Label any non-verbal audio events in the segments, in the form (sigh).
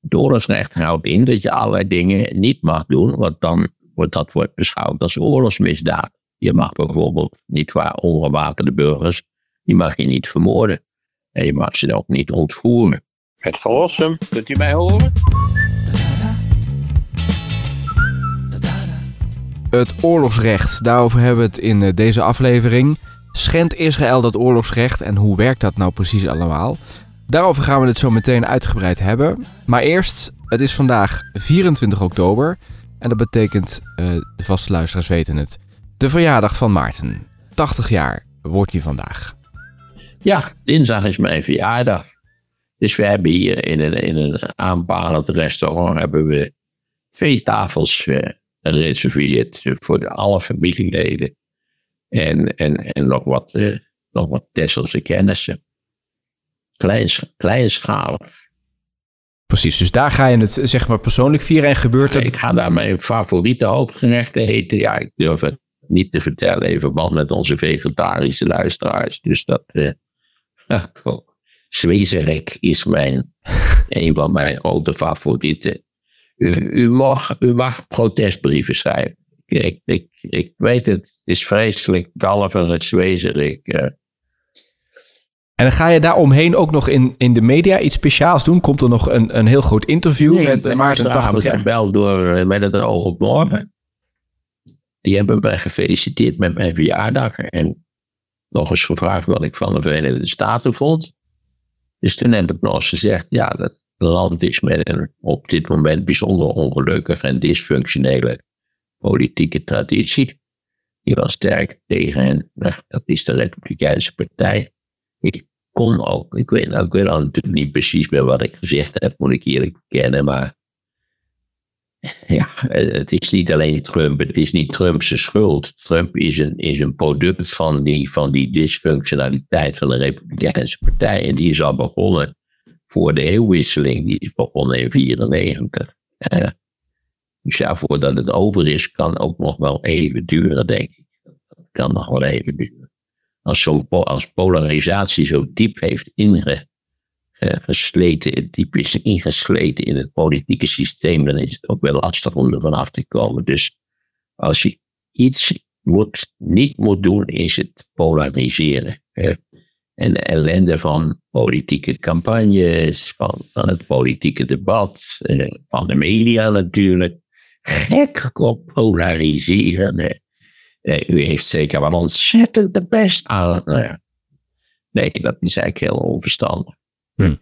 Het oorlogsrecht houdt in dat je allerlei dingen niet mag doen, want dan wordt dat wordt beschouwd als oorlogsmisdaad. Je mag bijvoorbeeld niet waar ongewapende burgers, die mag je niet vermoorden. En je mag ze ook niet ontvoeren. Het verlossen, kunt u mij horen? Het oorlogsrecht, daarover hebben we het in eh, deze aflevering. Schendt Israël dat oorlogsrecht en hoe werkt dat nou precies allemaal? Daarover gaan we het zo meteen uitgebreid hebben. Maar eerst, het is vandaag 24 oktober. En dat betekent, uh, de vaste luisteraars weten het, de verjaardag van Maarten. 80 jaar wordt hij vandaag. Ja, dinsdag is mijn verjaardag. Dus we hebben hier in een, in een aanpalend restaurant hebben we twee tafels uh, voor alle familieleden. En, en, en nog wat, uh, nog wat Tesselse kennissen. Kleins, kleinschalig. Precies, dus daar ga je het zeg maar persoonlijk vieren en gebeurt er... Ik ga daar mijn favoriete hoofdgerechten eten. Ja, ik durf het niet te vertellen in verband met onze vegetarische luisteraars. Dus dat... (laughs) Uh, Zwezerik is mijn, (laughs) een van mijn grote favorieten. U, u, mag, u mag protestbrieven schrijven. Ik, ik, ik weet het, het is vreselijk, kalver het Zwezerik. En dan ga je daar omheen ook nog in, in de media iets speciaals doen? Komt er nog een, een heel groot interview nee, met Maarten 80 jaar? Ik bel door eh, met het oog op morgen. Die hebben mij gefeliciteerd met mijn verjaardag. En nog eens gevraagd wat ik van de Verenigde Staten vond. Dus toen heb ik nog eens gezegd, ja, dat land is met een op dit moment bijzonder ongelukkige en dysfunctionele politieke traditie. Die was sterk tegen hen. Dat is de Republikeinse Partij. Ik kon ook, ik weet, nou, ik weet al natuurlijk niet precies meer wat ik gezegd heb, moet ik eerlijk bekennen, maar (laughs) ja, het is niet alleen Trump, het is niet Trumps schuld. Trump is een, is een product van die, van die dysfunctionaliteit van de Republikeinse Partij. En die is al begonnen voor de eeuwwisseling, die is begonnen in 1994. Uh, dus ja, voordat het over is, kan ook nog wel even duren, denk ik. Dat kan nog wel even duren als, zo, als polarisatie zo diep heeft ingesleten, diep is ingesleten in het politieke systeem, dan is het ook wel lastig om er vanaf te komen. Dus als je iets niet moet doen, is het polariseren. En de ellende van politieke campagnes, van, van het politieke debat, eh, van de media natuurlijk. Gek op polariseren. Nee, u heeft zeker wel ontzettend de best aan. Nou nee, dat is eigenlijk heel onverstandig. Hm.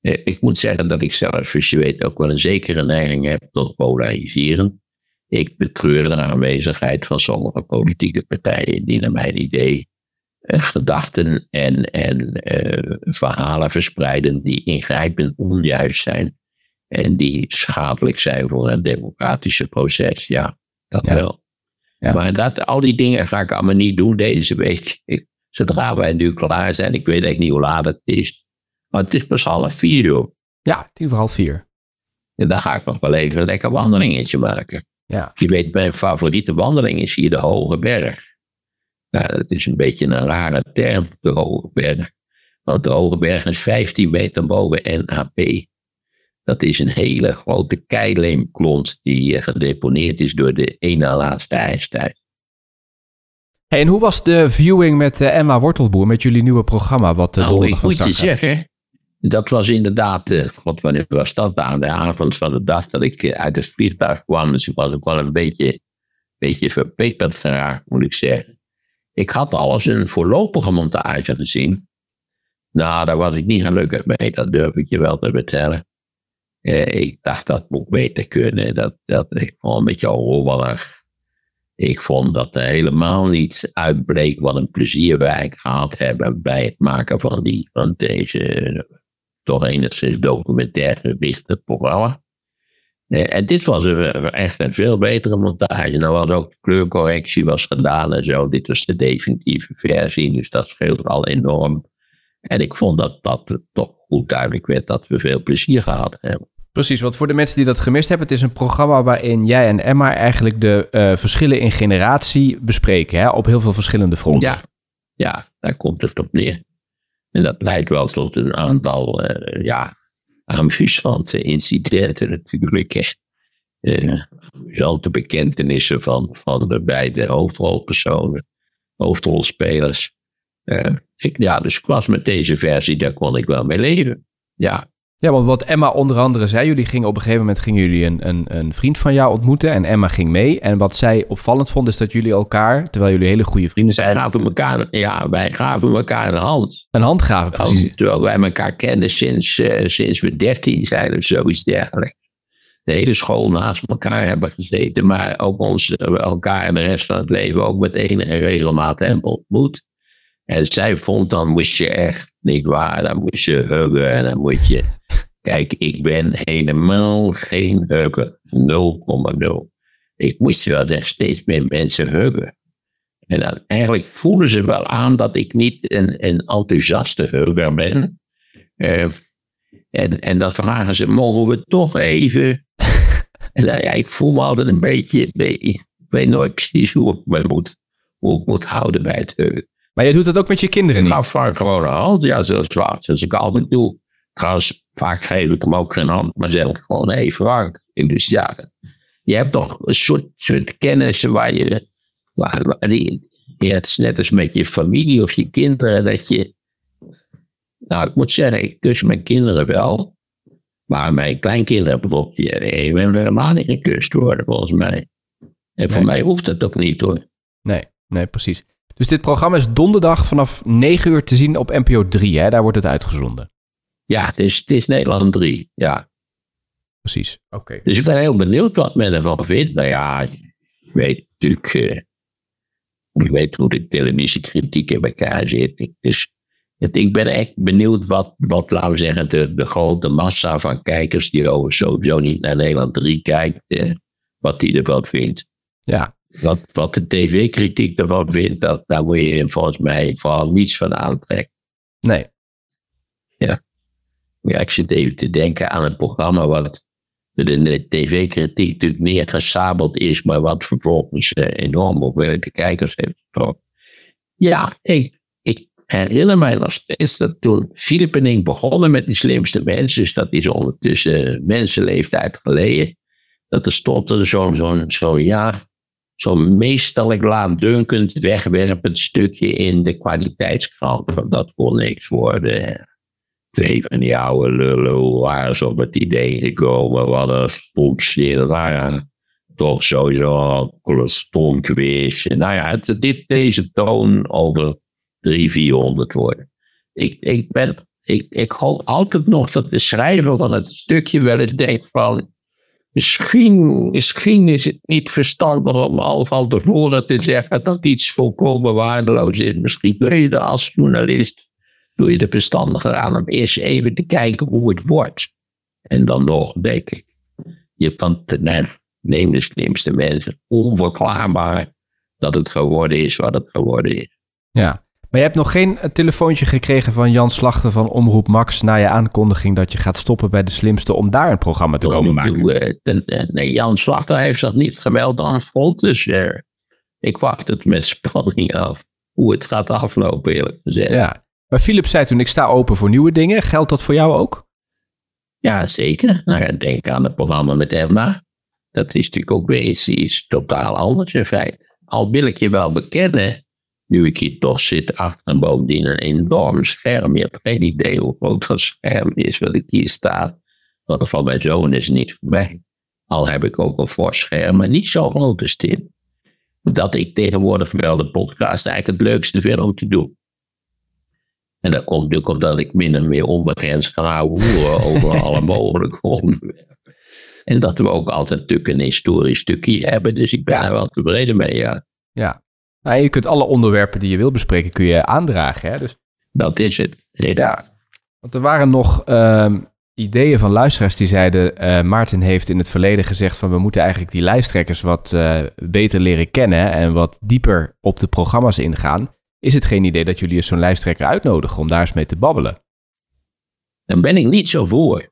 Ik moet zeggen dat ik zelf, zoals je weet, ook wel een zekere neiging heb tot polariseren. Ik betreur de aanwezigheid van sommige politieke partijen die naar mijn idee eh, gedachten en, en eh, verhalen verspreiden die ingrijpend onjuist zijn en die schadelijk zijn voor het democratische proces. Ja, dat wel. Maar dat, al die dingen ga ik allemaal niet doen deze week. zodra wij nu klaar zijn, ik weet eigenlijk niet hoe laat het is. Maar het is pas half vier, joh. Ja, tien voor half vier. En dan ga ik nog wel even een lekker wandelingetje maken. Ja. Je weet, mijn favoriete wandeling is hier de Hoge Berg. Nou, dat is een beetje een rare term, de Hoge Berg. Want de Hoge Berg is 15 meter boven NAP. Dat is een hele grote keileemklont die gedeponeerd is door de ene laatste ijstijd. Hey, en hoe was de viewing met uh, Emma Wortelboer, met jullie nieuwe programma? Wat, uh, nou, ik moet je zeggen, dat was inderdaad, uh, god, wanneer was dat aan de avond van de dag dat ik uit het vliegtuig kwam. Dus ik was ook wel een beetje, beetje verpeperd geraakt, moet ik zeggen. Ik had alles een voorlopige montage gezien. Nou, daar was ik niet gelukkig mee, dat durf ik je wel te vertellen. Eh, ik dacht dat moet beter kunnen. Dat, dat, ik vond een beetje rommelig. Ik vond dat er helemaal niets uitbleek wat een plezier wij gehad hebben bij het maken van, die, van deze toch enigszins documentaire wiste programma. Eh, en dit was echt een veel betere montage. Nou was ook de kleurcorrectie was gedaan en zo. Dit was de definitieve versie, dus dat scheelt al enorm. En ik vond dat dat toch goed duidelijk werd dat we veel plezier gehad hebben. Precies, want voor de mensen die dat gemist hebben, het is een programma waarin jij en Emma eigenlijk de uh, verschillen in generatie bespreken, hè, op heel veel verschillende fronten. Ja, ja daar komt het op neer. En dat leidt wel tot een aantal, uh, ja, amusante incidenten natuurlijk. Uh, amusante bekentenissen van, van de beide hoofdrolpersonen, hoofdrolspelers. Ik, ja, dus ik was met deze versie, daar kon ik wel mee leven. Ja. Ja, want wat Emma onder andere zei, jullie gingen op een gegeven moment gingen jullie een, een, een vriend van jou ontmoeten en Emma ging mee. En wat zij opvallend vond is dat jullie elkaar, terwijl jullie hele goede vrienden zijn. Wij gaven elkaar, ja, wij gaven elkaar een hand. Een hand gaven, precies. Terwijl wij elkaar kenden sinds, uh, sinds we dertien zijn of zoiets dergelijks. De hele school naast elkaar hebben gezeten, maar ook ons, elkaar en de rest van het leven ook met enige regelmaat hebben ontmoet. En zij vond dan moest je echt, niet waar, dan moest je huggen en dan moet je Kijk, ik ben helemaal geen hugger. 0,0. Ik moest wel steeds meer mensen huggen. En dan eigenlijk voelen ze wel aan dat ik niet een, een enthousiaste hugger ben. Uh, en, en dan vragen ze, mogen we toch even? en (laughs) dan, ja, ik voel me altijd een beetje, ik weet nooit precies hoe ik me moet, hoe ik moet houden bij het huggen. Maar je doet dat ook met je kinderen niet? Nou, vaak gewoon een hand, ja, zoals, zoals ik altijd doe. Trouwens, vaak geef ik hem ook geen hand, maar zeg ik gewoon, hé hey Frank. dus ja, je hebt toch een soort, soort kennis waar je, waar, waar die, ja, het is net als met je familie of je kinderen, dat je, nou ik moet zeggen, ik kus mijn kinderen wel, maar mijn kleinkinderen bijvoorbeeld, die, die willen helemaal niet gekust worden volgens mij. En voor mij hoeft dat ook niet hoor. Nee, nee, precies. Dus dit programma is donderdag vanaf 9 uur te zien op NPO 3, hè? daar wordt het uitgezonden. Ja, het is, het is Nederland 3. Ja. Precies. Oké. Dus ik ben heel benieuwd wat men ervan vindt. Nou ja, ik weet natuurlijk. Uh, ik weet hoe de televisiekritiek in elkaar zit. Dus het, ik ben echt benieuwd wat, wat laten we zeggen, de, de grote massa van kijkers die sowieso niet naar Nederland 3 kijkt, wat die ervan vindt. Ja. Wat, wat de tv-kritiek ervan vindt, dat, daar moet je volgens mij vooral niets van aantrekken. Nee. Ja. Ja, ik zit even te denken aan het programma wat de, tv-kritiek natuurlijk neergesabeld is, maar wat vervolgens uh, enorm op de kijkers heeft getrokken. Ja, ik, ik herinner mij nog steeds dat toen Filip en ik begonnen met die slimste mensen, dus dat is ondertussen mensenleeftijd geleden, dat er stond er zo'n, zo'n, zo, ja, zo'n meestal ik laat dunkend wegwerpend stukje in de kwaliteitskrant. Dat kon niks worden twee van die oude lullen waren ze op het idee gekomen. Wat een spooksteden waren. Toch sowieso een stom geweest. Nou ja, dit, deze toon over 300, 400 woorden. Ik, ik, ben, ik, ik hoop altijd nog dat de schrijver van het stukje wel eens denkt van... Misschien, misschien is het niet verstandig om al van tevoren te zeggen dat iets volkomen waardeloos is. Misschien kun je er als journalist doe je er verstandiger aan om eerst even te kijken hoe het wordt. En dan nog, denk ik, je kan neem de slimste mensen onverklaarbaar dat het geworden is wat het geworden is. Ja, maar je hebt nog geen telefoontje gekregen van Jan Slachter van Omroep Max na je aankondiging dat je gaat stoppen bij de slimste om daar een programma te komen maken? Eh, nee, Jan Slachter heeft dat niet gemeld aan Front, dus uh, ik wacht het met spanning af hoe het gaat aflopen, eerlijk gezegd. Ja, maar Philip zei toen, ik sta open voor nieuwe dingen. Geldt dat voor jou ook? Ja, zeker. Nou, denk aan het programma met Emma. Dat is natuurlijk ook weer iets, iets totaal anders in feite. Al wil ik je wel bekennen, nu ik hier toch zit achter bovendien een enorm scherm. Je hebt geen idee hoe groot dat scherm is wat ik hier sta. Wat er van mijn zoon is niet voor mij. Al heb ik ook een fors scherm, maar niet zo groot als dit. Dat ik tegenwoordig wel de podcast eigenlijk het leukste vind om te doen. En dat komt natuurlijk omdat ik min of meer onbegrensd kan houden over alle (laughs) mogelijke onderwerpen. En dat we ook altijd natuurlijk een historisch stukje hebben. Dus ik ben er wel tevreden mee, ja. Ja. Nou, je kunt alle onderwerpen die je wil bespreken, kun je aandragen. Hè? Dus... Dat is het, ja. Want er waren nog uh, ideeën van luisteraars die zeiden... Uh, Maarten heeft in het verleden gezegd van... we moeten eigenlijk die lijsttrekkers wat uh, beter leren kennen... en wat dieper op de programma's ingaan. Is het geen idee dat jullie eens zo'n lijsttrekker uitnodigen om daar eens mee te babbelen? Dan ben ik niet zo voor.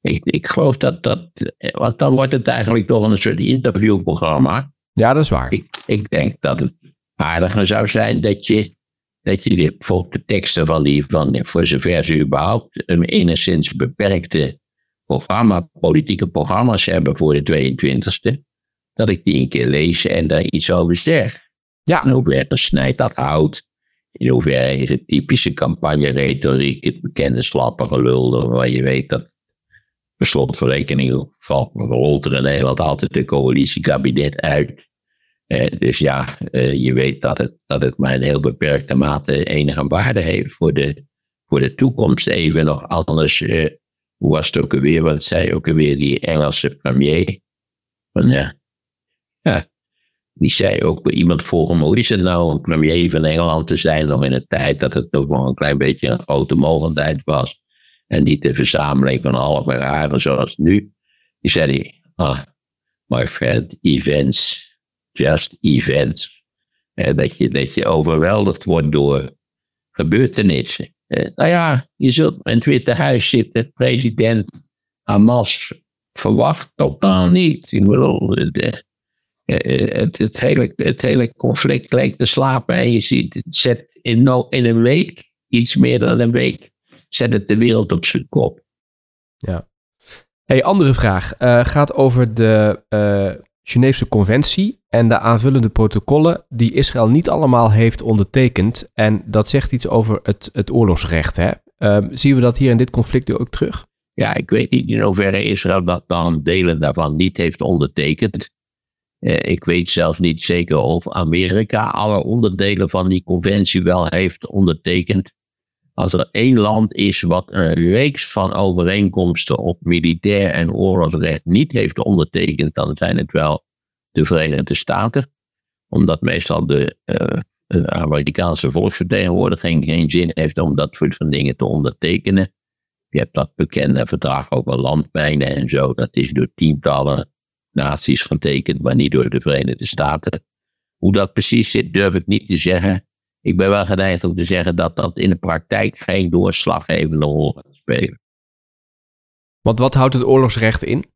Ik, ik geloof dat dat. Want dan wordt het eigenlijk toch een soort interviewprogramma. Ja, dat is waar. Ik, ik denk dat het aardiger zou zijn dat je dat je bijvoorbeeld de teksten van die, van, voor zover ze überhaupt een enigszins beperkte programma, politieke programma's hebben voor de 22e, dat ik die een keer lees en daar iets over zeg. Ja. In hoeverre snijdt dat hout? In hoeverre is het typische campagne-retoriek, het bekende slappe gelul, waar je weet dat per slot van rekening valt, rolt er in Nederland altijd een coalitiekabinet uit. Eh, dus ja, eh, je weet dat het, dat het maar in heel beperkte mate enige waarde heeft voor de, voor de toekomst. Even nog anders, eh, hoe was het ook alweer, wat zei ook alweer die Engelse premier? Van, ja, die zei ook iemand voor hem, hoe is het nou een premier van Engeland te zijn nog in een tijd dat het toch wel een klein beetje een grote mogendheid was. En niet de verzameling van halve raren zoals nu. Die zei hij, ah, my friend, events just events. Eh, dat, je, dat je overweldigd wordt door gebeurtenissen. Eh, nou ja, je zult in het Witte Huis zitten, president Hamas verwacht totaal niet. Ik het, het, hele, het hele conflict lijkt te slapen en je ziet, het zet in, no, in een week, iets meer dan een week, zet het de wereld op zijn kop. Ja. Hey, andere vraag. Uh, gaat over de uh, Geneefse Conventie en de aanvullende protocollen die Israël niet allemaal heeft ondertekend. En dat zegt iets over het, het oorlogsrecht. Hè? Uh, zien we dat hier in dit conflict ook terug? Ja, ik weet niet in hoeverre Israël dat dan delen daarvan niet heeft ondertekend. Uh, ik weet zelfs niet zeker of Amerika alle onderdelen van die conventie wel heeft ondertekend. Als er één land is wat een reeks van overeenkomsten op militair en oorlogsrecht niet heeft ondertekend, dan zijn het wel de Verenigde Staten. Omdat meestal de uh, Amerikaanse volksvertegenwoordiging geen zin heeft om dat soort van dingen te ondertekenen. Je hebt dat bekende verdrag over landmijnen en zo. Dat is door tientallen naties getekend, maar niet door de Verenigde Staten. Hoe dat precies zit, durf ik niet te zeggen. Ik ben wel geneigd om te zeggen dat dat in de praktijk geen doorslaggevende rol gaat spelen. Want wat houdt het oorlogsrecht in?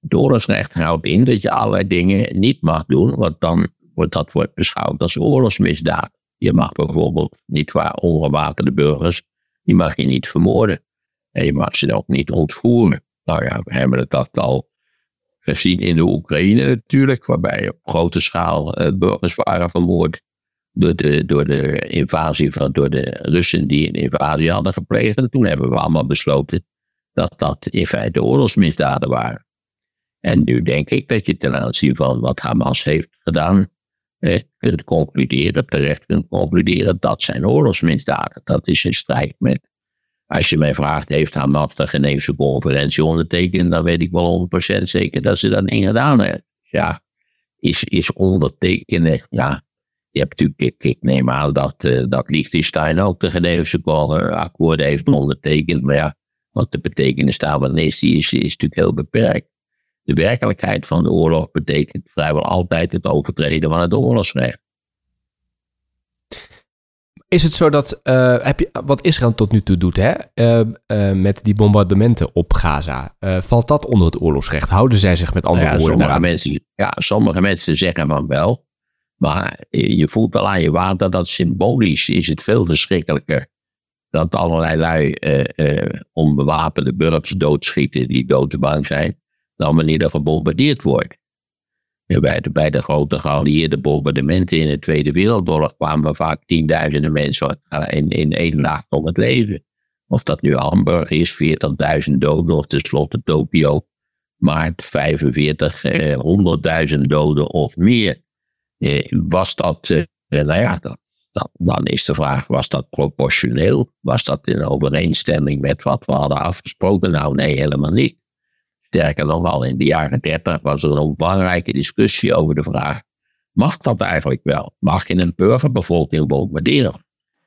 Het oorlogsrecht houdt in dat je allerlei dingen niet mag doen, want dan wordt dat wordt beschouwd als oorlogsmisdaad. Je mag bijvoorbeeld niet waar ongewapende burgers, die mag je niet vermoorden. En je mag ze ook niet ontvoeren. Nou ja, we hebben dat al gezien in de Oekraïne natuurlijk, waarbij op grote schaal eh, burgers waren vermoord door de, door de invasie van, door de Russen die een invasie hadden gepleegd. En toen hebben we allemaal besloten dat dat in feite oorlogsmisdaden waren. En nu denk ik dat je ten aanzien van wat Hamas heeft gedaan, eh, kunt concluderen, terecht kunt concluderen, dat zijn oorlogsmisdaden. Dat is in strijd met, als je mij vraagt, heeft Hamas de Geneefse conferentie ondertekend, dan weet ik wel 100% zeker dat ze dat niet gedaan hebben. Ja, is, is ondertekenen, ja, je hebt natuurlijk, ik, ik neem aan dat, uh, dat Liechtenstein ook de Geneefse akkoorden heeft ondertekend. Maar ja, wat de betekenis daarvan is, die is, is natuurlijk heel beperkt. De werkelijkheid van de oorlog betekent vrijwel altijd het overtreden van het oorlogsrecht. Is het zo dat, uh, heb je, wat Israël tot nu toe doet, hè, uh, met die bombardementen op Gaza, valt dat onder het oorlogsrecht? Houden zij zich met andere nou ja, woorden sommige mensen, ja, sommige mensen zeggen van wel. Maar je voelt al aan je water dat symbolisch is het veel verschrikkelijker. Dat allerlei lui uh, uh, onbewapende burgers doodschieten die doodsbang zijn. Dan wanneer er gebombardeerd wordt. Bij de, bij de grote geallieerde bombardementen in de Tweede Wereldoorlog kwamen vaak tienduizenden mensen in, in één nacht om het leven. Of dat nu Hamburg is, 40.000 doden, of tenslotte Tokio, maart 45, eh, 100.000 doden of meer. Eh, was dat, eh, nou ja, dat, dan is de vraag, was dat proportioneel? Was dat in overeenstemming met wat we hadden afgesproken? Nou, nee, helemaal niet. Sterker nog wel, in de jaren 30 was er een belangrijke discussie over de vraag, mag dat eigenlijk wel? Mag je een burgerbevolking bombarderen?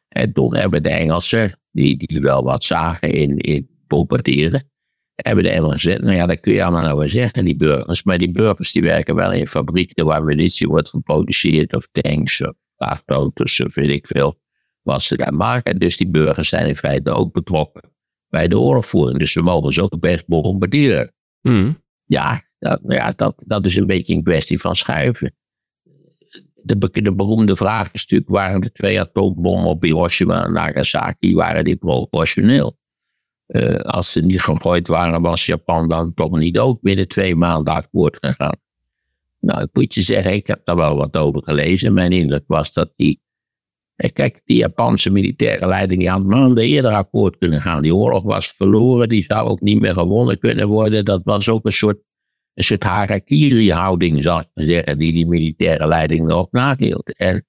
En toen hebben de Engelsen, die, die wel wat zagen in, in bombarderen, hebben de gezegd, nou ja, dat kun je allemaal nou wel zeggen, die burgers. Maar die burgers die werken wel in fabrieken waar munitie wordt geproduceerd, of tanks, of vrachtauto's, of weet ik veel, wat ze daar maken. Dus die burgers zijn in feite ook betrokken bij de oorlogvoering. Dus we mogen ze ook best bombarderen. Mm. Ja, dat, ja dat, dat is een beetje een kwestie van schuiven. de, de beroemde vraag is natuurlijk, waren de twee atoombommen op Hiroshima en Nagasaki, waren die proportioneel? Uh, als ze niet gegooid waren, was Japan dan toch niet ook binnen twee maanden akkoord gegaan. Nou, ik moet je zeggen, ik heb daar wel wat over gelezen. Mijn indruk was dat die. Eh, kijk, die Japanse militaire leiding die had maanden eerder akkoord kunnen gaan. Die oorlog was verloren, die zou ook niet meer gewonnen kunnen worden. Dat was ook een soort, een soort harakiri-houding, zou ik maar zeggen, die die militaire leiding nog nahield. En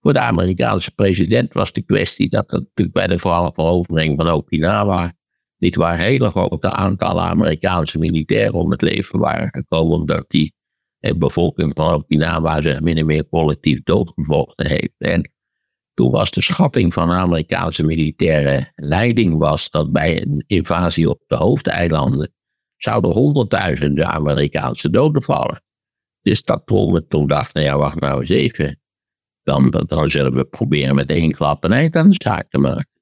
voor de Amerikaanse president was de kwestie dat het natuurlijk bij de verovering van Okinawa niet waar hele grote aantallen Amerikaanse militairen om het leven waren gekomen, omdat die de bevolking van Okinawa zich min of meer collectief doodgevochten heeft. En toen was de schatting van de Amerikaanse militaire leiding was dat bij een invasie op de hoofdeilanden zouden honderdduizenden Amerikaanse doden vallen. Dus dat toen, toen dacht, nou ja, wacht nou eens even. Dan, dan zullen we proberen met één klap een eind aan de zaak te maken.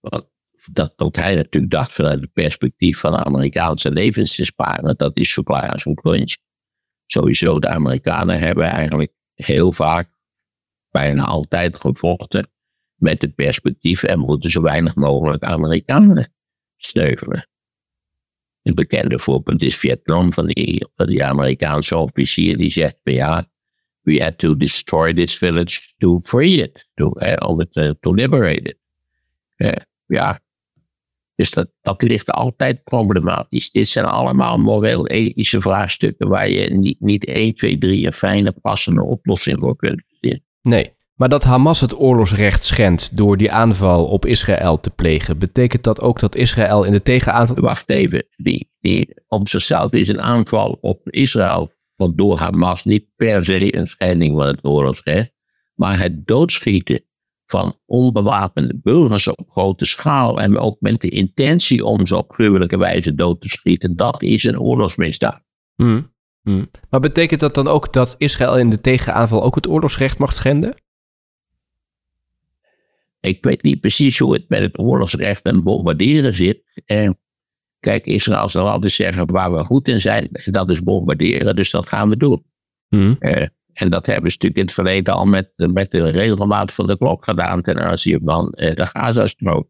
Want dat ook hij natuurlijk dacht vanuit het perspectief van de Amerikaanse sparen. Dat is supply als een crunch sowieso de Amerikanen hebben eigenlijk heel vaak, bijna altijd gevochten met het perspectief en moeten zo weinig mogelijk Amerikanen sneuvelen. Een bekende voorbeeld is Vietnam van die, van Amerikaanse officier die zegt ja, we had to destroy this village to free it, to, uh, to liberate it. Uh, ja, dus dat, dat ligt altijd problematisch. Dit zijn allemaal moreel-ethische vraagstukken waar je niet, niet 1, 2, 3 een fijne, passende oplossing voor kunt vinden. Nee, maar dat Hamas het oorlogsrecht schendt door die aanval op Israël te plegen, betekent dat ook dat Israël in de tegenaanval. Wacht even, die, die op zichzelf is een aanval op Israël van door Hamas niet per se een schending van het oorlogsrecht, maar het doodschieten van onbewapende burgers op grote schaal en ook met de intentie om ze op gruwelijke wijze dood te schieten, dat is een oorlogsmisdaad. Hmm. Hmm. Maar betekent dat dan ook dat Israël in de tegenaanval ook het oorlogsrecht mag schenden? Ik weet niet precies hoe het met het oorlogsrecht en bombarderen zit. En kijk, Israël zal altijd zeggen waar we goed in zijn, dat is bombarderen, dus dat gaan we doen. Hmm. Eh, en dat hebben ze natuurlijk in het verleden al met, met de regelmaat van de klok gedaan ten aanzien van uh, de Gazastrook.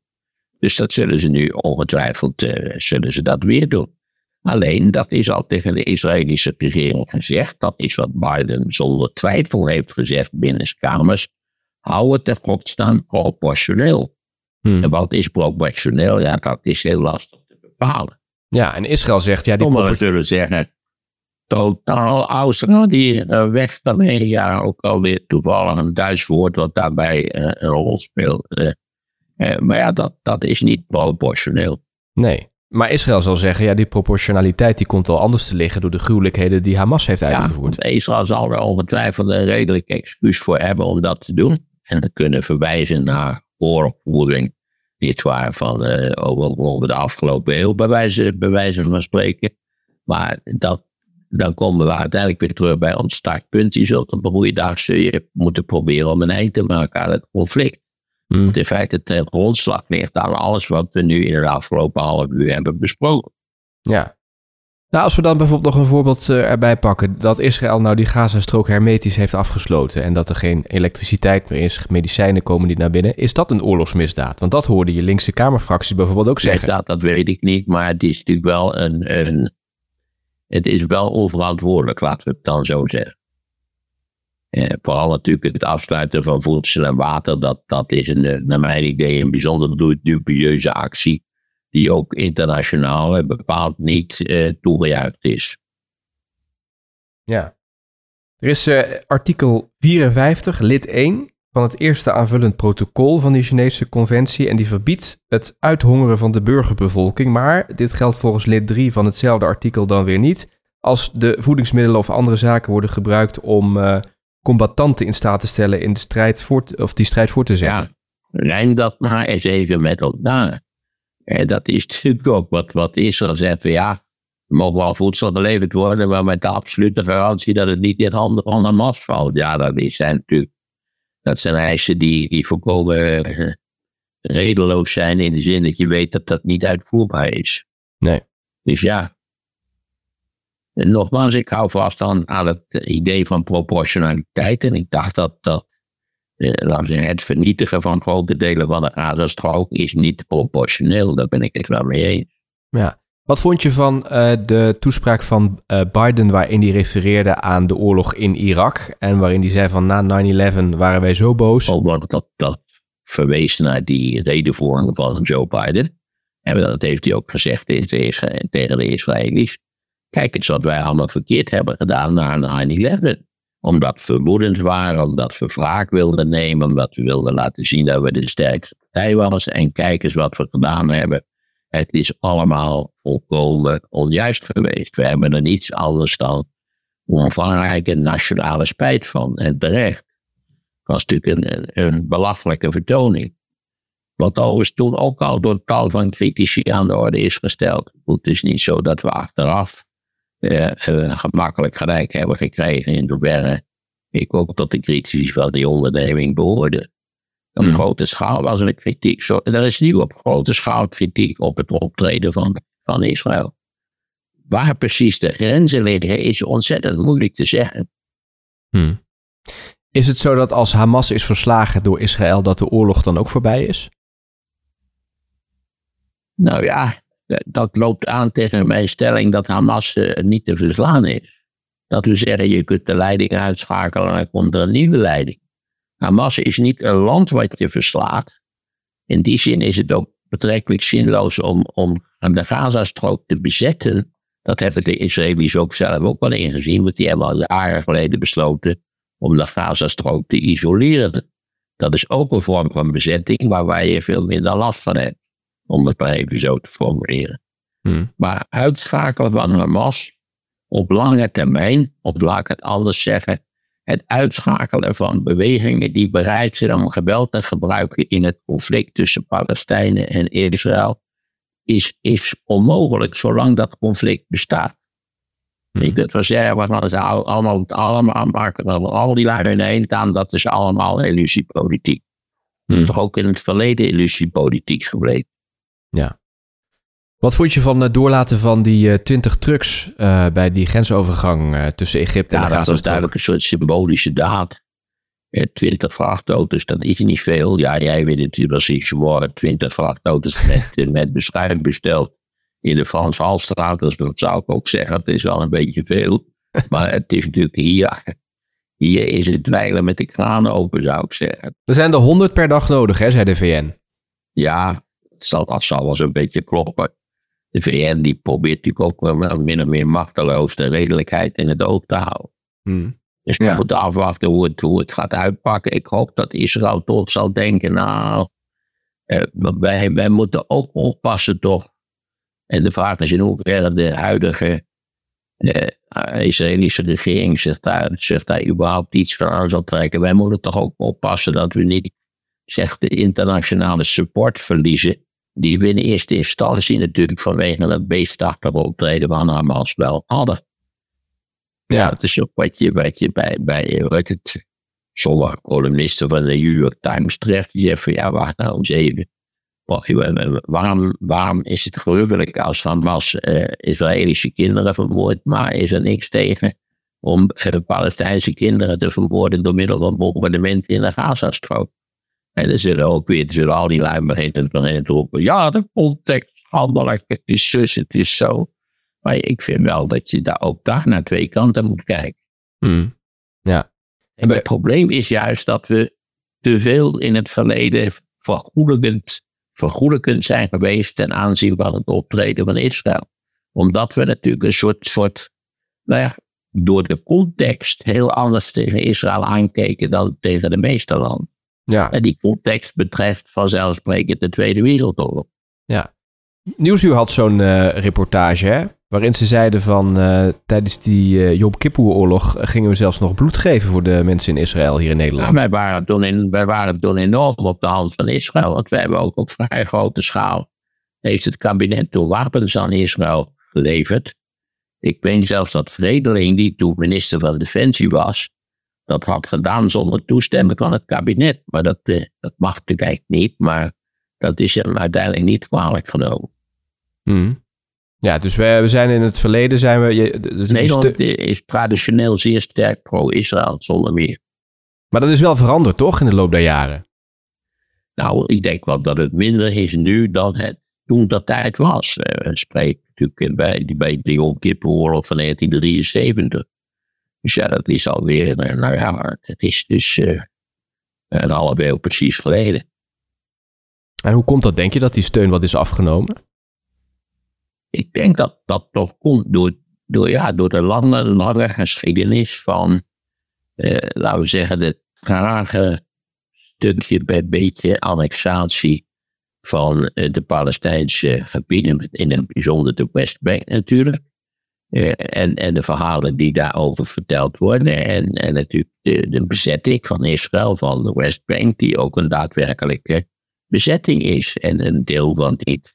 Dus dat zullen ze nu ongetwijfeld uh, zullen ze dat weer doen. Alleen, dat is al tegen de Israëlische regering gezegd. Dat is wat Biden zonder twijfel heeft gezegd binnen kamers. Hou het ter godsnaam proportioneel. Hmm. En wat is proportioneel? Ja, dat is heel lastig te bepalen. Ja, en Israël zegt... Ja, die Sommigen zullen zeggen, totaal Australië uh, weg dan jaar ook alweer toevallig een Duits woord wat daarbij uh, een rol speelt. Uh, maar ja, dat, dat is niet proportioneel. Nee, maar Israël zal zeggen, ja, die proportionaliteit die komt al anders te liggen door de gruwelijkheden die Hamas heeft uitgevoerd. Ja, Israël zal er ongetwijfeld een redelijk excuus voor hebben om dat te doen. En te kunnen verwijzen naar oorlogvoering, niet waar, van over, over de afgelopen eeuw, bij wijze, bij wijze van spreken. Maar dat dan komen we uiteindelijk weer terug bij ons startpunt. Je zult op een goede dag moeten proberen om een eind te maken aan het conflict. Hmm. Want in feite het grondslag ligt aan alles wat we nu in de afgelopen half uur hebben besproken. Ja. Nou, als we dan bijvoorbeeld nog een voorbeeld uh, erbij pakken. Dat Israël nou die Gazastrook hermetisch heeft afgesloten. En dat er geen elektriciteit meer is, medicijnen komen niet naar binnen. Is dat een oorlogsmisdaad? Want dat hoorde je linkse Kamerfractie bijvoorbeeld ook zeggen. dat, dat weet ik niet. Maar het is natuurlijk wel een, een het is wel onverantwoordelijk, laten we het dan zo zeggen. Eh, vooral natuurlijk het afsluiten van voedsel en water, dat, dat is een, eh, naar mijn idee een bijzonder dubieuze actie, die ook internationaal bepaald niet eh, toegejuicht is. Ja. Er is eh, artikel 54, lid 1 van het eerste aanvullend protocol van die Chinese conventie en die verbiedt het uithongeren van de burgerbevolking. Maar dit geldt volgens lid 3 van hetzelfde artikel dan weer niet. Als de voedingsmiddelen of andere zaken worden gebruikt om uh, combattanten in staat te stellen in de strijd voor, of die strijd voor te zetten. Ja, rijm dat maar eens even met elkaar. En dat is natuurlijk ook wat, wat Israël zegt. Ja, er mag wel voedsel geleverd worden, maar met de absolute garantie dat het niet in handen van Hamas valt. Ja, dat zijn natuurlijk dat zijn eisen die, die volkomen uh, redeloos zijn in de zin dat je weet dat dat niet uitvoerbaar is. Nee. Dus ja. nogmaals, ik hou vast aan, aan het idee van proportionaliteit. En ik dacht dat, dat eh, zeggen, het vernietigen van grote delen van de Gazastrook is niet proportioneel. Daar ben ik het wel mee eens. Ja. Wat vond je van uh, de toespraak van uh, Biden waarin hij refereerde aan de oorlog in Irak en waarin hij zei van na 9-11 waren wij zo boos? Oh, dat, dat verwees naar die redenvoering van Joe Biden. En dat heeft hij ook gezegd tegen de Israëli's. Kijk eens wat wij allemaal verkeerd hebben gedaan na 9-11. Omdat we woedend waren, omdat we wraak wilden nemen, omdat we wilden laten zien dat we de sterkste partij waren. En kijk eens wat we gedaan hebben. Het is allemaal volkomen onjuist geweest. We hebben er niets anders dan omvangrijke nationale spijt van. En terecht. Het was natuurlijk een, een belachelijke vertoning. Wat overigens toen ook al door tal van critici aan de orde is gesteld. Het is niet zo dat we achteraf uh, gemakkelijk gelijk hebben gekregen in de bergen. Ik ook tot de critici van die onderneming behoorde. Op hmm. grote schaal was er kritiek. Zo, er is nu op grote schaal kritiek op het optreden van, van Israël. Waar precies de grenzen liggen is ontzettend moeilijk te zeggen. Hmm. Is het zo dat als Hamas is verslagen door Israël, dat de oorlog dan ook voorbij is? Nou ja, dat loopt aan tegen mijn stelling dat Hamas uh, niet te verslaan is. Dat we zeggen, je kunt de leiding uitschakelen en dan komt er een nieuwe leiding. Hamas is niet een land wat je verslaat. In die zin is het ook betrekkelijk zinloos om, om de Gazastrook te bezetten. Dat hebben de Israëli's ook zelf ook wel ingezien, want die hebben al jaren geleden besloten om de Gazastrook te isoleren. Dat is ook een vorm van bezetting waar je veel minder last van hebt om het maar even zo te formuleren. Hmm. Maar uitschakelen van Hamas op lange termijn, of laat ik het anders zeggen, het uitschakelen van bewegingen die bereid zijn om geweld te gebruiken in het conflict tussen Palestijnen en Israël, is, is onmogelijk zolang dat conflict bestaat. Hmm. Kunt wel zeggen, we gaan ze allemaal, allemaal maken, al die lui ineen gaan, dat is allemaal illusiepolitiek. Hmm. Toch ook in het verleden illusiepolitiek gebleken. Ja. Wat vond je van het doorlaten van die uh, 20 trucks uh, bij die grensovergang uh, tussen Egypte ja, en Gaza? dat was duidelijk een soort symbolische daad. 20 vrachtauto's, dat is niet veel. Ja, jij weet het precies geworden. 20 vrachtauto's met, (laughs) met beschuit besteld in de Frans Halstraat. Dus dat zou ik ook zeggen, het is wel een beetje veel. Maar het is natuurlijk hier, hier is het dweilen met de kraan open, zou ik zeggen. Er zijn er 100 per dag nodig, hè, zei de VN. Ja, zal, dat zal wel zo'n beetje kloppen. De VN die probeert natuurlijk ook wel min of meer machteloos de redelijkheid in het oog te houden. Hmm. Dus we moeten afwachten hoe het, hoe het gaat uitpakken. Ik hoop dat Israël toch zal denken, nou, eh, wij, wij moeten ook oppassen toch. En de vraag is in hoeverre de huidige eh, Israëlische regering zich daar, zich daar überhaupt iets van aan zal trekken. Wij moeten toch ook oppassen dat we niet zeg, de internationale support verliezen die in eerste instantie natuurlijk vanwege het beestachtige optreden van Hamas wel hadden. Ja, het is ook wat je, wat je bij, bij het, sommige columnisten van de New York Times treft. Die zeggen van ja, wacht nou eens even. Waarom, waarom is het gruwelijk als Hamas uh, Israëlische kinderen vermoordt, maar is er niks tegen om uh, Palestijnse kinderen te vermoorden door middel van bombardementen in de Gazastrook? En dan zullen ook weer zullen al die lui beginnen, beginnen te roepen. Ja, de context handelijk, het is zus, het is zo. Maar ik vind wel dat je daar ook daar naar twee kanten moet kijken. Hmm. Ja. En het probleem is juist dat we te veel in het verleden vergoedelijkend zijn geweest ten aanzien van het optreden van Israël. Omdat we natuurlijk een soort, soort nou ja, door de context heel anders tegen Israël aankeken dan tegen de meeste landen. Ja. En die context betreft vanzelfsprekend de Tweede Wereldoorlog. Ja. Nieuwsuur had zo'n uh, reportage, hè? waarin ze zeiden van uh, tijdens die uh, Job Kippur-oorlog gingen we zelfs nog bloed geven voor de mensen in Israël hier in Nederland. Ja, wij, waren toen in, wij waren toen enorm op de hand van Israël, want wij hebben ook op vrij grote schaal heeft het kabinet toen wapens aan Israël geleverd. Ik weet zelfs dat Vredeling, die toen minister van Defensie was, dat had gedaan zonder toestemming van het kabinet. Maar dat, eh, dat mag natuurlijk niet, maar dat is hem uiteindelijk niet kwalijk genomen. Hmm. Ja, dus we, we zijn in het verleden zijn we. Je, dus Nederland is traditioneel zeer sterk pro-Israël, zonder meer. Maar dat is wel veranderd, toch, in de loop der jaren? Nou, ik denk wel dat het minder is nu dan het toen dat tijd was. Uh, spreek natuurlijk bij, bij de Yom Kippur-oorlog van 1973. Dus ja, dat is alweer, nou ja, het is dus uh, een halve eeuw precies geleden. En hoe komt dat, denk je, dat die steun wat is afgenomen? Ik denk dat dat toch komt door, door, ja, door de lange, lange geschiedenis van, laten we zeggen, de trage stukje bij beetje annexatie van eh, de Palestijnse gebieden, in het bijzonder de Westbank natuurlijk. Eh, en, en de verhalen die daarover verteld worden. En, en natuurlijk de, de bezetting van Israël, van de Westbank, die ook een daadwerkelijke bezetting is. En een deel van dit.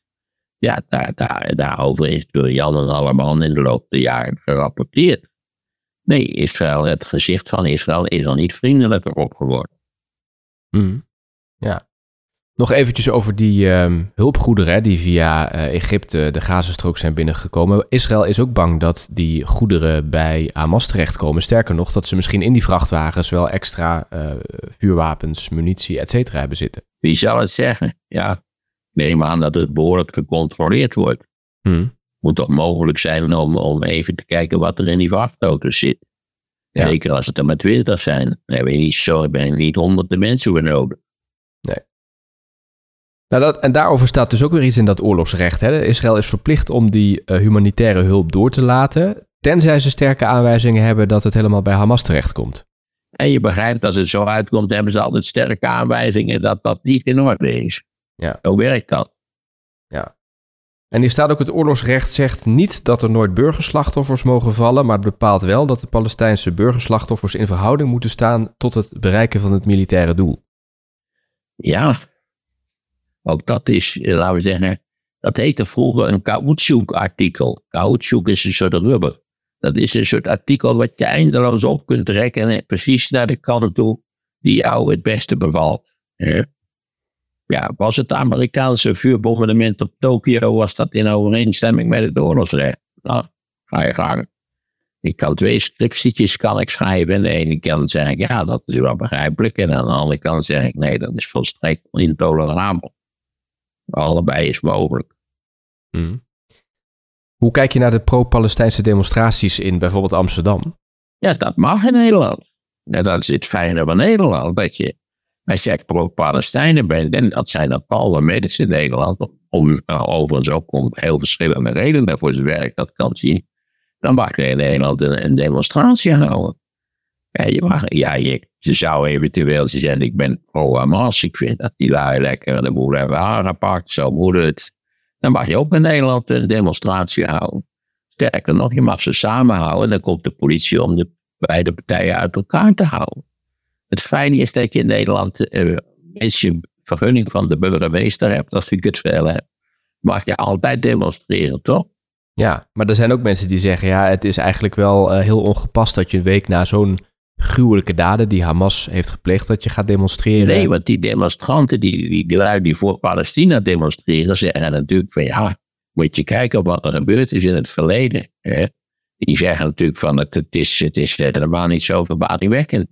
Ja, daar, daar, daarover is door Jan en Alleman in de loop der jaren gerapporteerd. Nee, Israël, het gezicht van Israël is al niet vriendelijker op geworden. Mm. Ja. Nog eventjes over die ehm, hulpgoederen hè, die via uh, Egypte de Gazastrook zijn binnengekomen. Israël is ook bang dat die goederen bij Hamas terechtkomen. Sterker nog, dat ze misschien in die vrachtwagens wel extra uh, vuurwapens, munitie, et cetera hebben zitten. Wie zou het zeggen? Ja, neem aan dat het behoorlijk gecontroleerd wordt. Hmm. Moet toch mogelijk zijn om, om even te kijken wat er in die vrachtauto's zit. Zeker als het er maar twintig zijn. Dan hebben we niet, zo, ben je niet honderden mensen voor nodig. Nou dat, en daarover staat dus ook weer iets in dat oorlogsrecht. Hè? Israël is verplicht om die uh, humanitaire hulp door te laten, tenzij ze sterke aanwijzingen hebben dat het helemaal bij Hamas terechtkomt. En je begrijpt, als het zo uitkomt, hebben ze altijd sterke aanwijzingen dat dat niet in orde is. Ja. Zo werkt dat. Ja. En hier staat ook het oorlogsrecht zegt niet dat er nooit burgerslachtoffers mogen vallen, maar het bepaalt wel dat de Palestijnse burgerslachtoffers in verhouding moeten staan tot het bereiken van het militaire doel. Ja, ook dat is, eh, laten we zeggen, dat heette vroeger een caoutchouc-artikel. Caoutchouc is een soort rubber. Dat is een soort artikel wat je eindeloos op kunt trekken en precies naar de kant toe die jou het beste bevalt ja, was het Amerikaanse vuurbombardement op Tokio, was dat in overeenstemming met het oorlogsrecht? Nou, ga je gang. Ik kan twee scriptietjes kan ik schrijven. En de ene kant zeg ik, ja, dat is wel begrijpelijk. En aan de andere kant zeg ik, nee, dat is volstrekt intolerabel. Allebei is mogelijk. Hmm. Hoe kijk je naar de pro-Palestijnse demonstraties in bijvoorbeeld Amsterdam? Ja, dat mag in Nederland. Ja, dat is het fijne van Nederland, dat je wij zeggen pro-Palestijnen bent. En dat zijn dan alle mensen in Nederland. Om, nou, overigens ook om heel verschillende redenen voor zijn werk dat kan zien. Dan mag je in Nederland een, demonstratie houden. Je, ja je, zou eventueel zeggen, ik ben pro-Hamas. Ik vind dat die lui lekker de boel hebben aangepakt. Zo moet het. Dan mag je ook in Nederland een demonstratie houden. Sterker nog, je mag ze samenhouden. Dan komt de politie om de beide partijen uit elkaar te houden. Het fijne is dat je in Nederland, als je vergunning van de burgemeester hebt, als je het veel hebt, mag je altijd demonstreren, toch? Ja, maar er zijn ook mensen die zeggen, ja, het is eigenlijk wel uh, heel ongepast dat je een week na zo'n gruwelijke daden die Hamas heeft gepleegd, dat je gaat demonstreren. Nee, want die demonstranten, die, die, die, die voor Palestina demonstreren, zeggen natuurlijk van ja, moet je kijken wat er gebeurd is in het verleden. Hè? Die zeggen natuurlijk van het, het, is, het is helemaal niet zo verbazingwekkend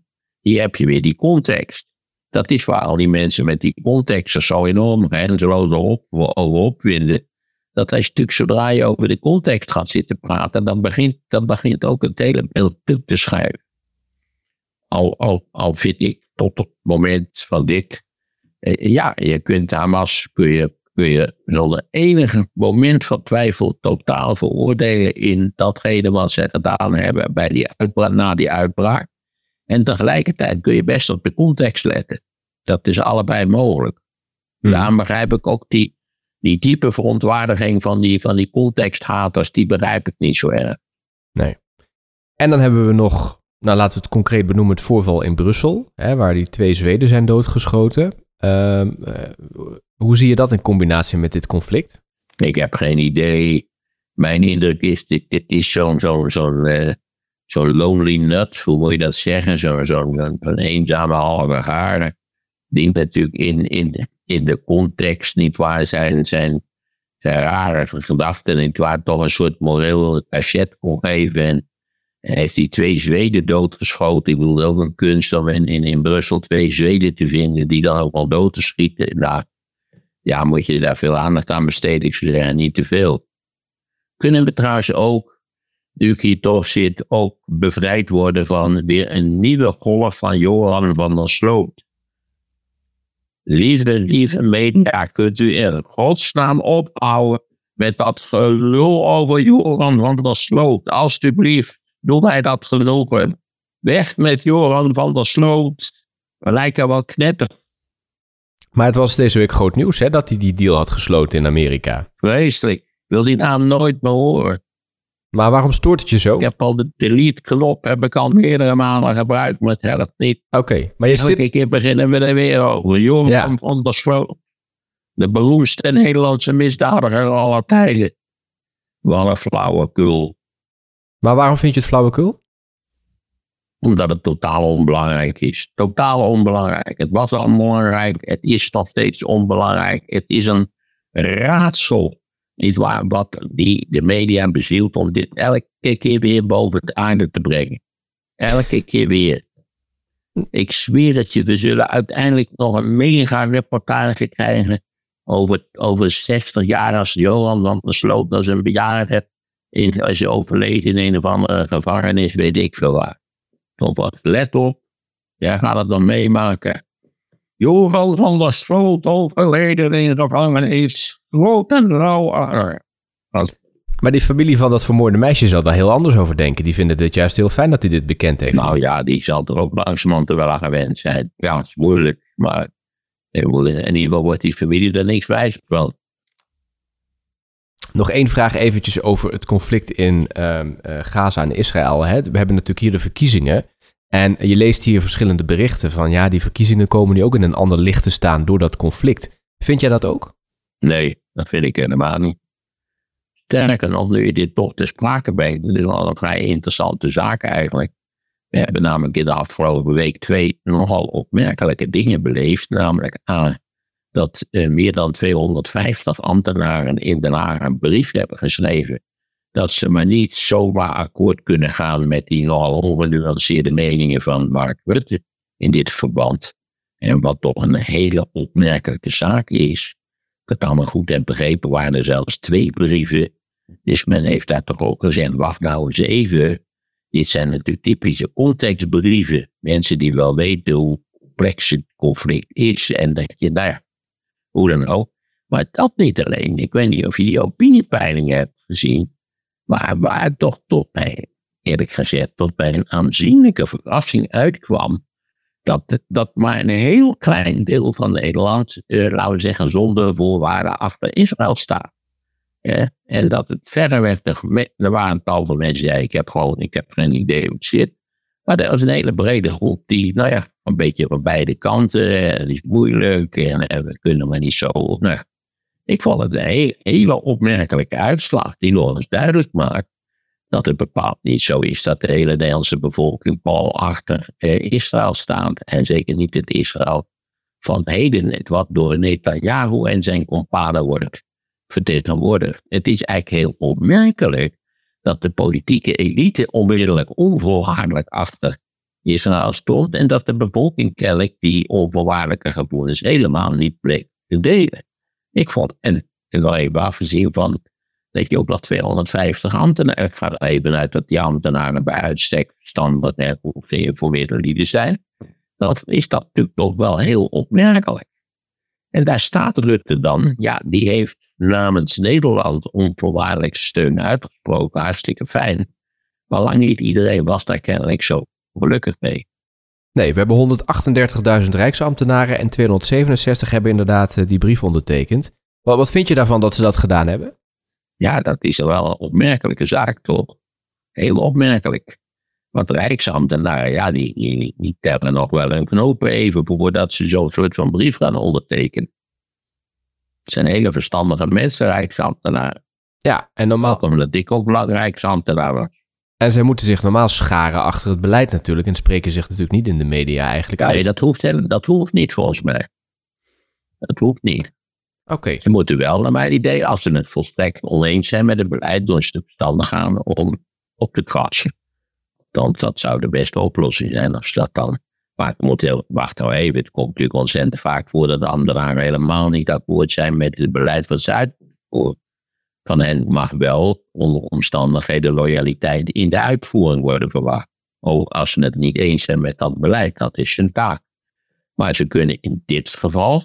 hier heb je weer die context. Dat is waar al die mensen met die context zo enorm grenzeloos op, over opwinden. Dat als je natuurlijk zodra je over de context gaat zitten praten, dan begint, dan begint ook het hele beeld te schrijven. Al, al, al vind ik tot het moment van dit, eh, ja, je kunt Hamas, kun je, kun je zonder enige moment van twijfel totaal veroordelen in datgene wat ze gedaan hebben bij die uitbraak, na die uitbraak. En tegelijkertijd kun je best op de context letten. Dat is allebei mogelijk. Hmm. Daarom begrijp ik ook die, die diepe verontwaardiging van die, van die contexthaters, die begrijp ik niet zo erg. Nee. En dan hebben we nog, nou laten we het concreet benoemen, het voorval in Brussel, hè, waar die twee Zweden zijn doodgeschoten. Uh, hoe zie je dat in combinatie met dit conflict? Ik heb geen idee. Mijn indruk is, dit, is zo'n zo'n zo'n uh, zo'n lonely nut, hoe moet je dat zeggen? Zo'n zo, zo eenzame halve haarde. Die natuurlijk in, in, in de context niet waar zijn, zijn, zijn rare gedachten. En waar toch een soort moreel cachet kon heeft hij twee Zweden doodgeschoten. Ik bedoel, ook een kunst om in, in, in Brussel twee Zweden te vinden die dan ook al dood te schieten. Nou, ja, moet je daar veel aandacht aan besteden. Ik zou zeggen, niet te veel. Kunnen we trouwens ook, nu ik hier toch zit, ook bevrijd worden van weer een nieuwe golf van Johan van der Sloot. Lieve, lieve media, kunt u in godsnaam ophouden met dat gelul over Johan van der Sloot. Alsjeblieft, doe mij dat genoegen. Weg met Johan van der Sloot. We lijken wel knetter. Maar het was deze week groot nieuws hè, dat hij die deal had gesloten in Amerika. Vreselijk. Wil die naam nooit meer horen. Maar waarom stoort het je zo? Ik heb al de delete-knop heb ik al meerdere malen gebruikt, maar het helpt niet. Oké, maar je Elke stipt... keer beginnen we er weer over. Johan Ja. van der Sloot. De beroemdste Nederlandse misdadiger aller tijden. Wat een flauwekul. Maar waarom vind je het flauwekul? Omdat het totaal onbelangrijk is. Totaal onbelangrijk. Het was al belangrijk. Het is nog steeds onbelangrijk. Het is een raadsel. Niet waar, wat die, de media bezielt om dit elke keer weer boven het aarde te brengen. Elke keer weer. Ik zweer het je, we zullen uiteindelijk nog een mega reportage krijgen over, over 60 jaar als Johan van der Sloot als een bejaarde in, is overleden in een of andere gevangenis, weet ik veel waar. Of wat, let op, jij gaat het dan meemaken. Johan van der Sloot overleden in de gevangenis. Groot en rauw. Maar die familie van dat vermoorde meisje zal daar heel anders over denken. Die vinden het juist heel fijn dat hij dit bekend heeft. Nou ja, die zal er ook langzamerhand wel aan gewend zijn. Ja, het is moeilijk, maar in ieder geval wordt die familie er niks wijs van. Nog één vraag eventjes over het conflict in ehm, eh, Gaza en Israël. Hè. We hebben natuurlijk hier de verkiezingen. En je leest hier verschillende berichten van... ja, die verkiezingen komen nu ook in een ander licht te staan door dat conflict. Vind jij dat ook? Nee, dat vind ik helemaal niet. Sterker nog, nu je dit toch te sprake brengt, dit is wel een vrij interessante zaak eigenlijk. We hebben namelijk in de afgelopen week twee nogal opmerkelijke dingen beleefd. Namelijk A, dat eh, meer dan 250 ambtenaren in Den Haag een brief hebben geschreven. Dat ze maar niet zomaar akkoord kunnen gaan met die nogal ongenuanceerde meningen van Mark Rutte in dit verband. En wat toch een hele opmerkelijke zaak is. Ik het allemaal goed heb begrepen, waren er zelfs twee brieven. Dus men heeft daar toch ook gezegd, wacht nou eens even. Dit zijn natuurlijk typische contextbrieven. Mensen die wel weten hoe complex het conflict is. En dat je, ja, hoe dan ook. Maar dat niet alleen. Ik weet niet of je die opiniepeilingen hebt gezien. Maar waar toch tot bij, eerlijk gezegd, tot bij een aanzienlijke verrassing uitkwam dat, dat maar een heel klein deel van Nederland, eh, laten we zeggen, zonder voorwaarden achter Israël staat. En dat het verder werd, er waren tal van mensen, ja, ik heb gewoon, ik heb geen idee hoe het zit. Maar er was een hele brede groep die, nou ja, een beetje van beide kanten, eh, het is moeilijk en, eh, we kunnen maar niet zo. Nou, ik vond het een he- hele opmerkelijke uitslag die nog eens duidelijk maakt dat het bepaald niet zo is dat de hele Nederlandse bevolking pal achter eh, Israël staat. En zeker niet het Israël van heden, wat door Netanyahu en zijn companen wordt vertegenwoordigd. Het is eigenlijk heel opmerkelijk dat de politieke elite onmiddellijk onvoorwaardelijk achter Israël stond en dat de bevolking kennelijk die onvoorwaardelijke gevoelens helemaal niet bleek te delen. Ik vond, en even afgezien van dat je ook nog 250 ambtenaren, ik ga er even uit dat die ambtenaren bij uitstek verstandig en goed geïnformeerde zijn, dan is dat natuurlijk toch wel heel opmerkelijk. En daar staat Rutte dan, ja, die heeft namens Nederland onvoorwaardelijk steun uitgesproken, hartstikke fijn. Maar lang niet iedereen was daar kennelijk zo gelukkig mee. Nee, we hebben 138.000 rijksambtenaren en 267 hebben inderdaad eh, die brief ondertekend. Wat, wat vind je daarvan dat ze dat gedaan hebben? Ja, dat is wel een opmerkelijke zaak, toch? Heel opmerkelijk. Want Rijksambtenaren, ja, die, die, die tellen nog wel een knopen even voordat ze zo'n soort van brief gaan ondertekenen. Het zijn hele verstandige mensen, Rijksambtenaren. Ja, en normaal. Welkom dat ik ook Rijksambtenaar was. En zij moeten zich normaal scharen achter het beleid natuurlijk en spreken zich natuurlijk niet in de media eigenlijk uit. Nee, dat hoeft, dat hoeft niet volgens mij. Dat hoeft niet. Oké. Ze moeten wel, naar mijn idee, als ze het volstrekt oneens zijn met het beleid, doen ze de verstandig gaan om op te kratsen. Dan, dat zou de beste oplossing zijn als dat dan. Maar het moet wacht nou even, het komt natuurlijk ontzettend vaak voor dat ambtenaren helemaal niet akkoord zijn met het beleid van Zuid. Van hen mag wel onder omstandigheden loyaliteit in de uitvoering worden verwacht. Oh, als ze het niet eens zijn met dat beleid, dat is hun taak. Maar ze kunnen in dit geval,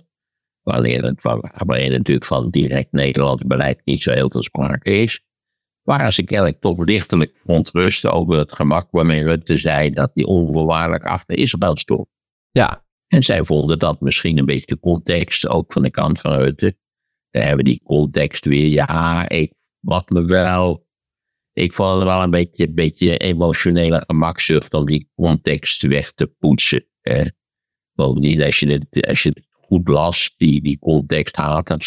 wanneer, het, wanneer natuurlijk van direct Nederlands beleid niet zo heel veel sprake is, waren ze kennelijk toch lichtelijk verontrust over het gemak waarmee Rutte zei dat hij onvoorwaardelijk achter Israël stond. Ja. En zij vonden dat misschien een beetje de context, ook van de kant van Rutte. We hebben die context weer, ja, ik, wat me wel, ik vond het wel een beetje, een beetje emotionele gemakzucht om die context weg te poetsen. Hè. Bovendien, als je het, als je het goed las, die, die context haat, dan,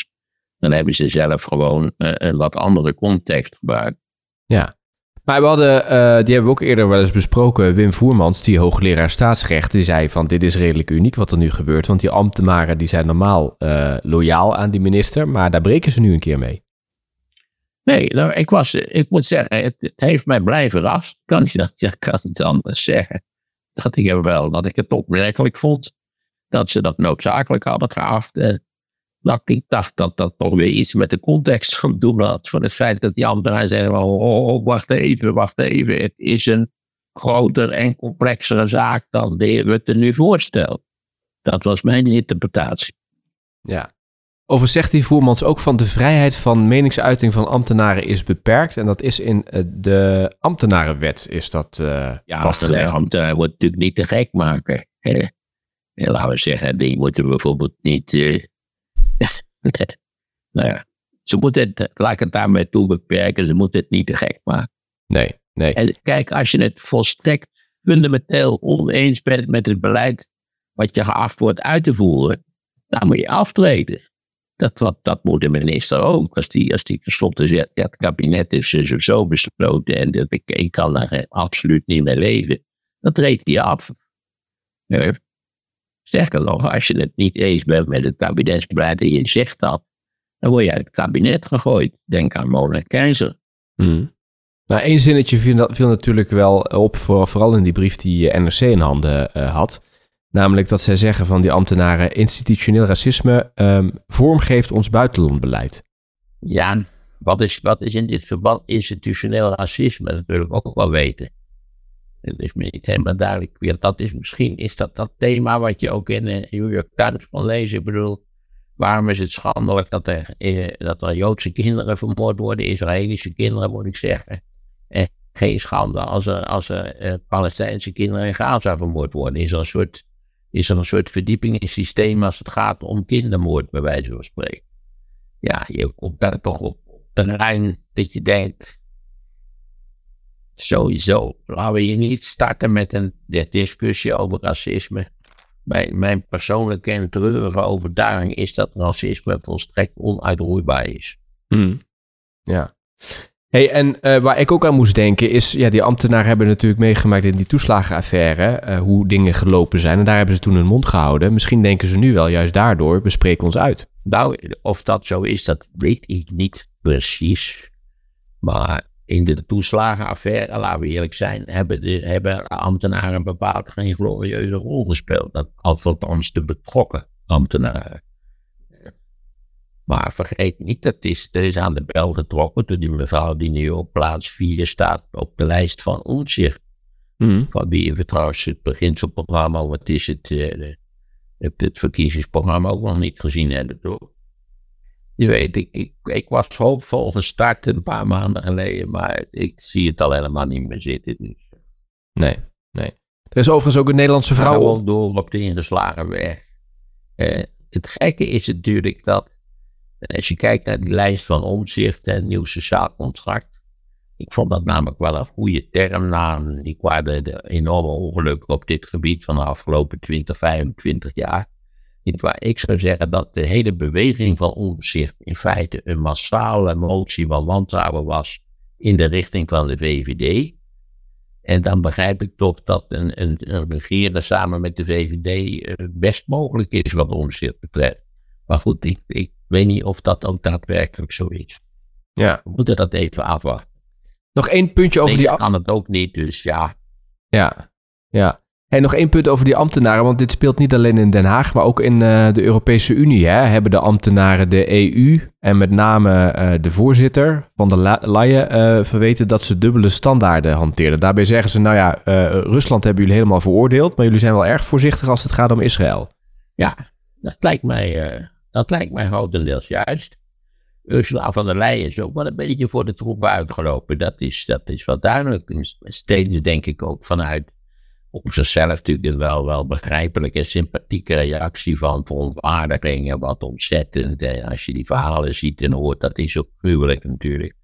dan hebben ze zelf gewoon uh, een wat andere context gebruikt. Ja. Maar we hadden, uh, die hebben we ook eerder wel eens besproken, Wim Voermans, die hoogleraar staatsrecht, die zei van dit is redelijk uniek wat er nu gebeurt, want die ambtenaren die zijn normaal uh, loyaal aan die minister, maar daar breken ze nu een keer mee. Nee, nou, ik, was, ik moet zeggen, het, het heeft mij blijven verrast. (laughs) Kan je dat? Ik kan het anders zeggen. Dat ik wel, dat ik het opmerkelijk vond dat ze dat noodzakelijk hadden geacht. Eh, dat ik dacht dat dat toch weer iets met de context van doen had. Van het feit dat die ambtenaren zeiden: oh, oh, wacht even, wacht even. Het is een groter en complexere zaak dan de heer Rutte nu voorstelt. Dat was mijn interpretatie. Ja. Over zegt die Voermans ook van de vrijheid van meningsuiting van ambtenaren is beperkt. En dat is in de ambtenarenwet is dat uh, Ja, de ambtenaar wordt natuurlijk niet te gek maken. Hè? laten we zeggen, die moeten bijvoorbeeld niet... Uh, (laughs) nou ja, ze moeten het, laat ik het daarmee toe beperken, ze moeten het niet te gek maken. Nee, nee. En kijk, als je het volstrekt fundamenteel oneens bent met het beleid wat je geacht wordt uit te voeren, dan moet je aftreden. Dat, dat, dat moet de minister ook. Als die, als die tenslotte zegt, ja, het kabinet is zo, zo besloten en dat ik, ik kan daar absoluut niet mee leven, dan treedt hij af. Ja. Sterker nog, als je het niet eens bent met het kabinetsbeleid en je zegt dat, dan word je uit het kabinet gegooid. Denk aan Mona Keizer. Hmm. Nou, één zinnetje viel, viel, natuurlijk wel op, voor, vooral in die brief die NRC in handen uh, had. Namelijk dat zij zeggen van die ambtenaren: institutioneel racisme um, vormgeeft ons buitenlandbeleid. Ja, wat is, wat is in dit verband institutioneel racisme? Dat wil ik ook wel weten. Het is me niet helemaal duidelijk. Dat is misschien is dat dat thema wat je ook in de New York Times kan lezen. Ik bedoel, waarom is het schandelijk dat er, eh, dat er Joodse kinderen vermoord worden, Israëlische kinderen moet ik zeggen. Eh, geen schande als er, als er eh, Palestijnse kinderen in Gaza vermoord worden. Is er een soort is er een soort verdieping in het systeem als het gaat om kindermoord, bij wijze van spreken. Ja, je komt daar toch op terrein dat je denkt, sowieso, laten we hier niet starten met een discussie over racisme. Mijn, mijn persoonlijke en treurige overtuiging is dat racisme volstrekt onuitroeibaar is. Hmm. Ja. Hey, en uh, waar ik ook aan moest denken is, ja, die ambtenaren hebben natuurlijk meegemaakt in die toeslagenaffaire, uh, hoe dingen gelopen zijn. En daar hebben ze toen hun mond gehouden. Misschien denken ze nu wel, juist daardoor, bespreken ons uit. Nou, of dat zo is, dat weet ik niet precies. Maar in de toeslagenaffaire, laten we eerlijk zijn, hebben, de, hebben ambtenaren bepaald geen glorieuze rol gespeeld. Dat, althans de betrokken ambtenaren. Maar vergeet niet, dat is, er is aan de bel getrokken door die mevrouw die nu op plaats 4 staat op de lijst van Omtzigt. Mm. Van wie we trouwens het beginselprogramma, wat is het, uh, het, het verkiezingsprogramma ook nog niet gezien hebben, toch? Je weet, ik, ik, ik was hoopvol gestart een paar maanden geleden, maar ik zie het al helemaal niet meer zitten. Dus. Nee, nee. Er is overigens ook een Nederlandse vrouw. Gewoon door op de ingeslagen weg. Uh, het gekke is natuurlijk dat als je kijkt naar die lijst van omzicht en nieuw sociaal contract. Ik vond dat namelijk wel een goede term na die kwamen de enorme ongelukken op dit gebied van de afgelopen 20, 25 jaar. Niet waar ik zou zeggen dat de hele beweging van omzicht in feite een massale motie van wantrouwen was in de richting van de VVD. En dan begrijp ik toch dat een, een, een regeren samen met de VVD eh, best mogelijk is wat omzicht betreft. Maar goed, ik, ik weet niet of dat ook daadwerkelijk zo is. Ja. We moeten dat even afwachten. Nog één puntje over Nee, die... kan het ook niet, dus ja. Ja, ja. Hey, nog één punt over die ambtenaren, want dit speelt niet alleen in Den Haag, maar ook in eh, de Europese Unie. Hè, hebben de ambtenaren de EU en met name eh, de voorzitter van de Leyen eh, verweten dat ze dubbele standaarden hanteerden. Daarbij zeggen ze, nou ja, Rusland hebben jullie helemaal veroordeeld, maar jullie zijn wel erg voorzichtig als het gaat om Israël. Ja, dat lijkt mij, dat lijkt mij grotendeels juist. Ursula van der Leyen is ook wel een beetje voor de troepen uitgelopen. Dat is, dat is wel duidelijk. En Steeds denk ik ook vanuit op zichzelf natuurlijk wel, wel begrijpelijke en sympathieke reactie van verontwaardiging en wat ontzettend. En als je die verhalen ziet en hoort, dat is ook gruwelijk natuurlijk.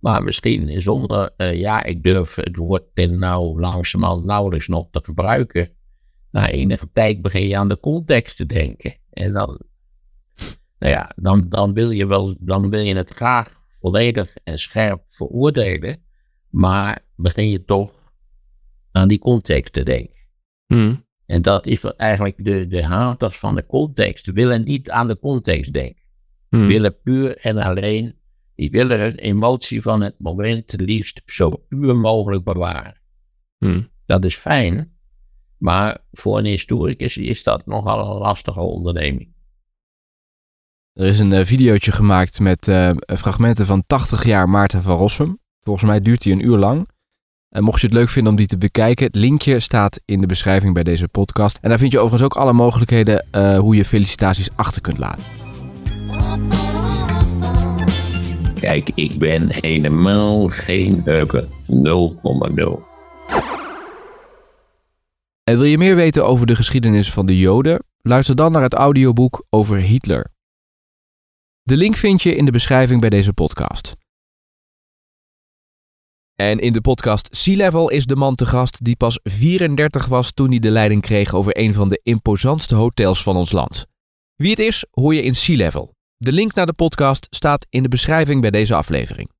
Maar misschien zonder, eh, ja, ik durf het woord pen nou langzamerhand nauwelijks nog te gebruiken. Na enige tijd begin je aan de context te denken. En dan, nou ja, dan, dan, wil je wel, dan wil je het graag volledig en scherp veroordelen. Maar begin je toch aan die context te denken. En dat is eigenlijk de, de haters van de context. willen niet aan de context denken. Hmm. willen puur en alleen, die willen de emotie van het moment het liefst zo puur mogelijk bewaren. Hmm. Dat is fijn, maar voor een historicus is dat nogal een lastige onderneming. Er is een eh, videootje gemaakt met eh, fragmenten van 80 jaar Maarten van Rossum. Volgens mij duurt die een uur lang. En mocht je het leuk vinden om die te bekijken, het linkje staat in de beschrijving bij deze podcast. En daar vind je overigens ook alle mogelijkheden eh, hoe je felicitaties achter kunt laten. Kijk, ik ben helemaal geen heuker. 0,0. En wil je meer weten over de geschiedenis van de Joden? Luister dan naar het audioboek over Hitler. De link vind je in de beschrijving bij deze podcast. En in de podcast Sea Level is de man te gast die pas 34 was toen hij de leiding kreeg over een van de imposantste hotels van ons land. Wie het is, hoor je in Sea Level. De link naar de podcast staat in de beschrijving bij deze aflevering.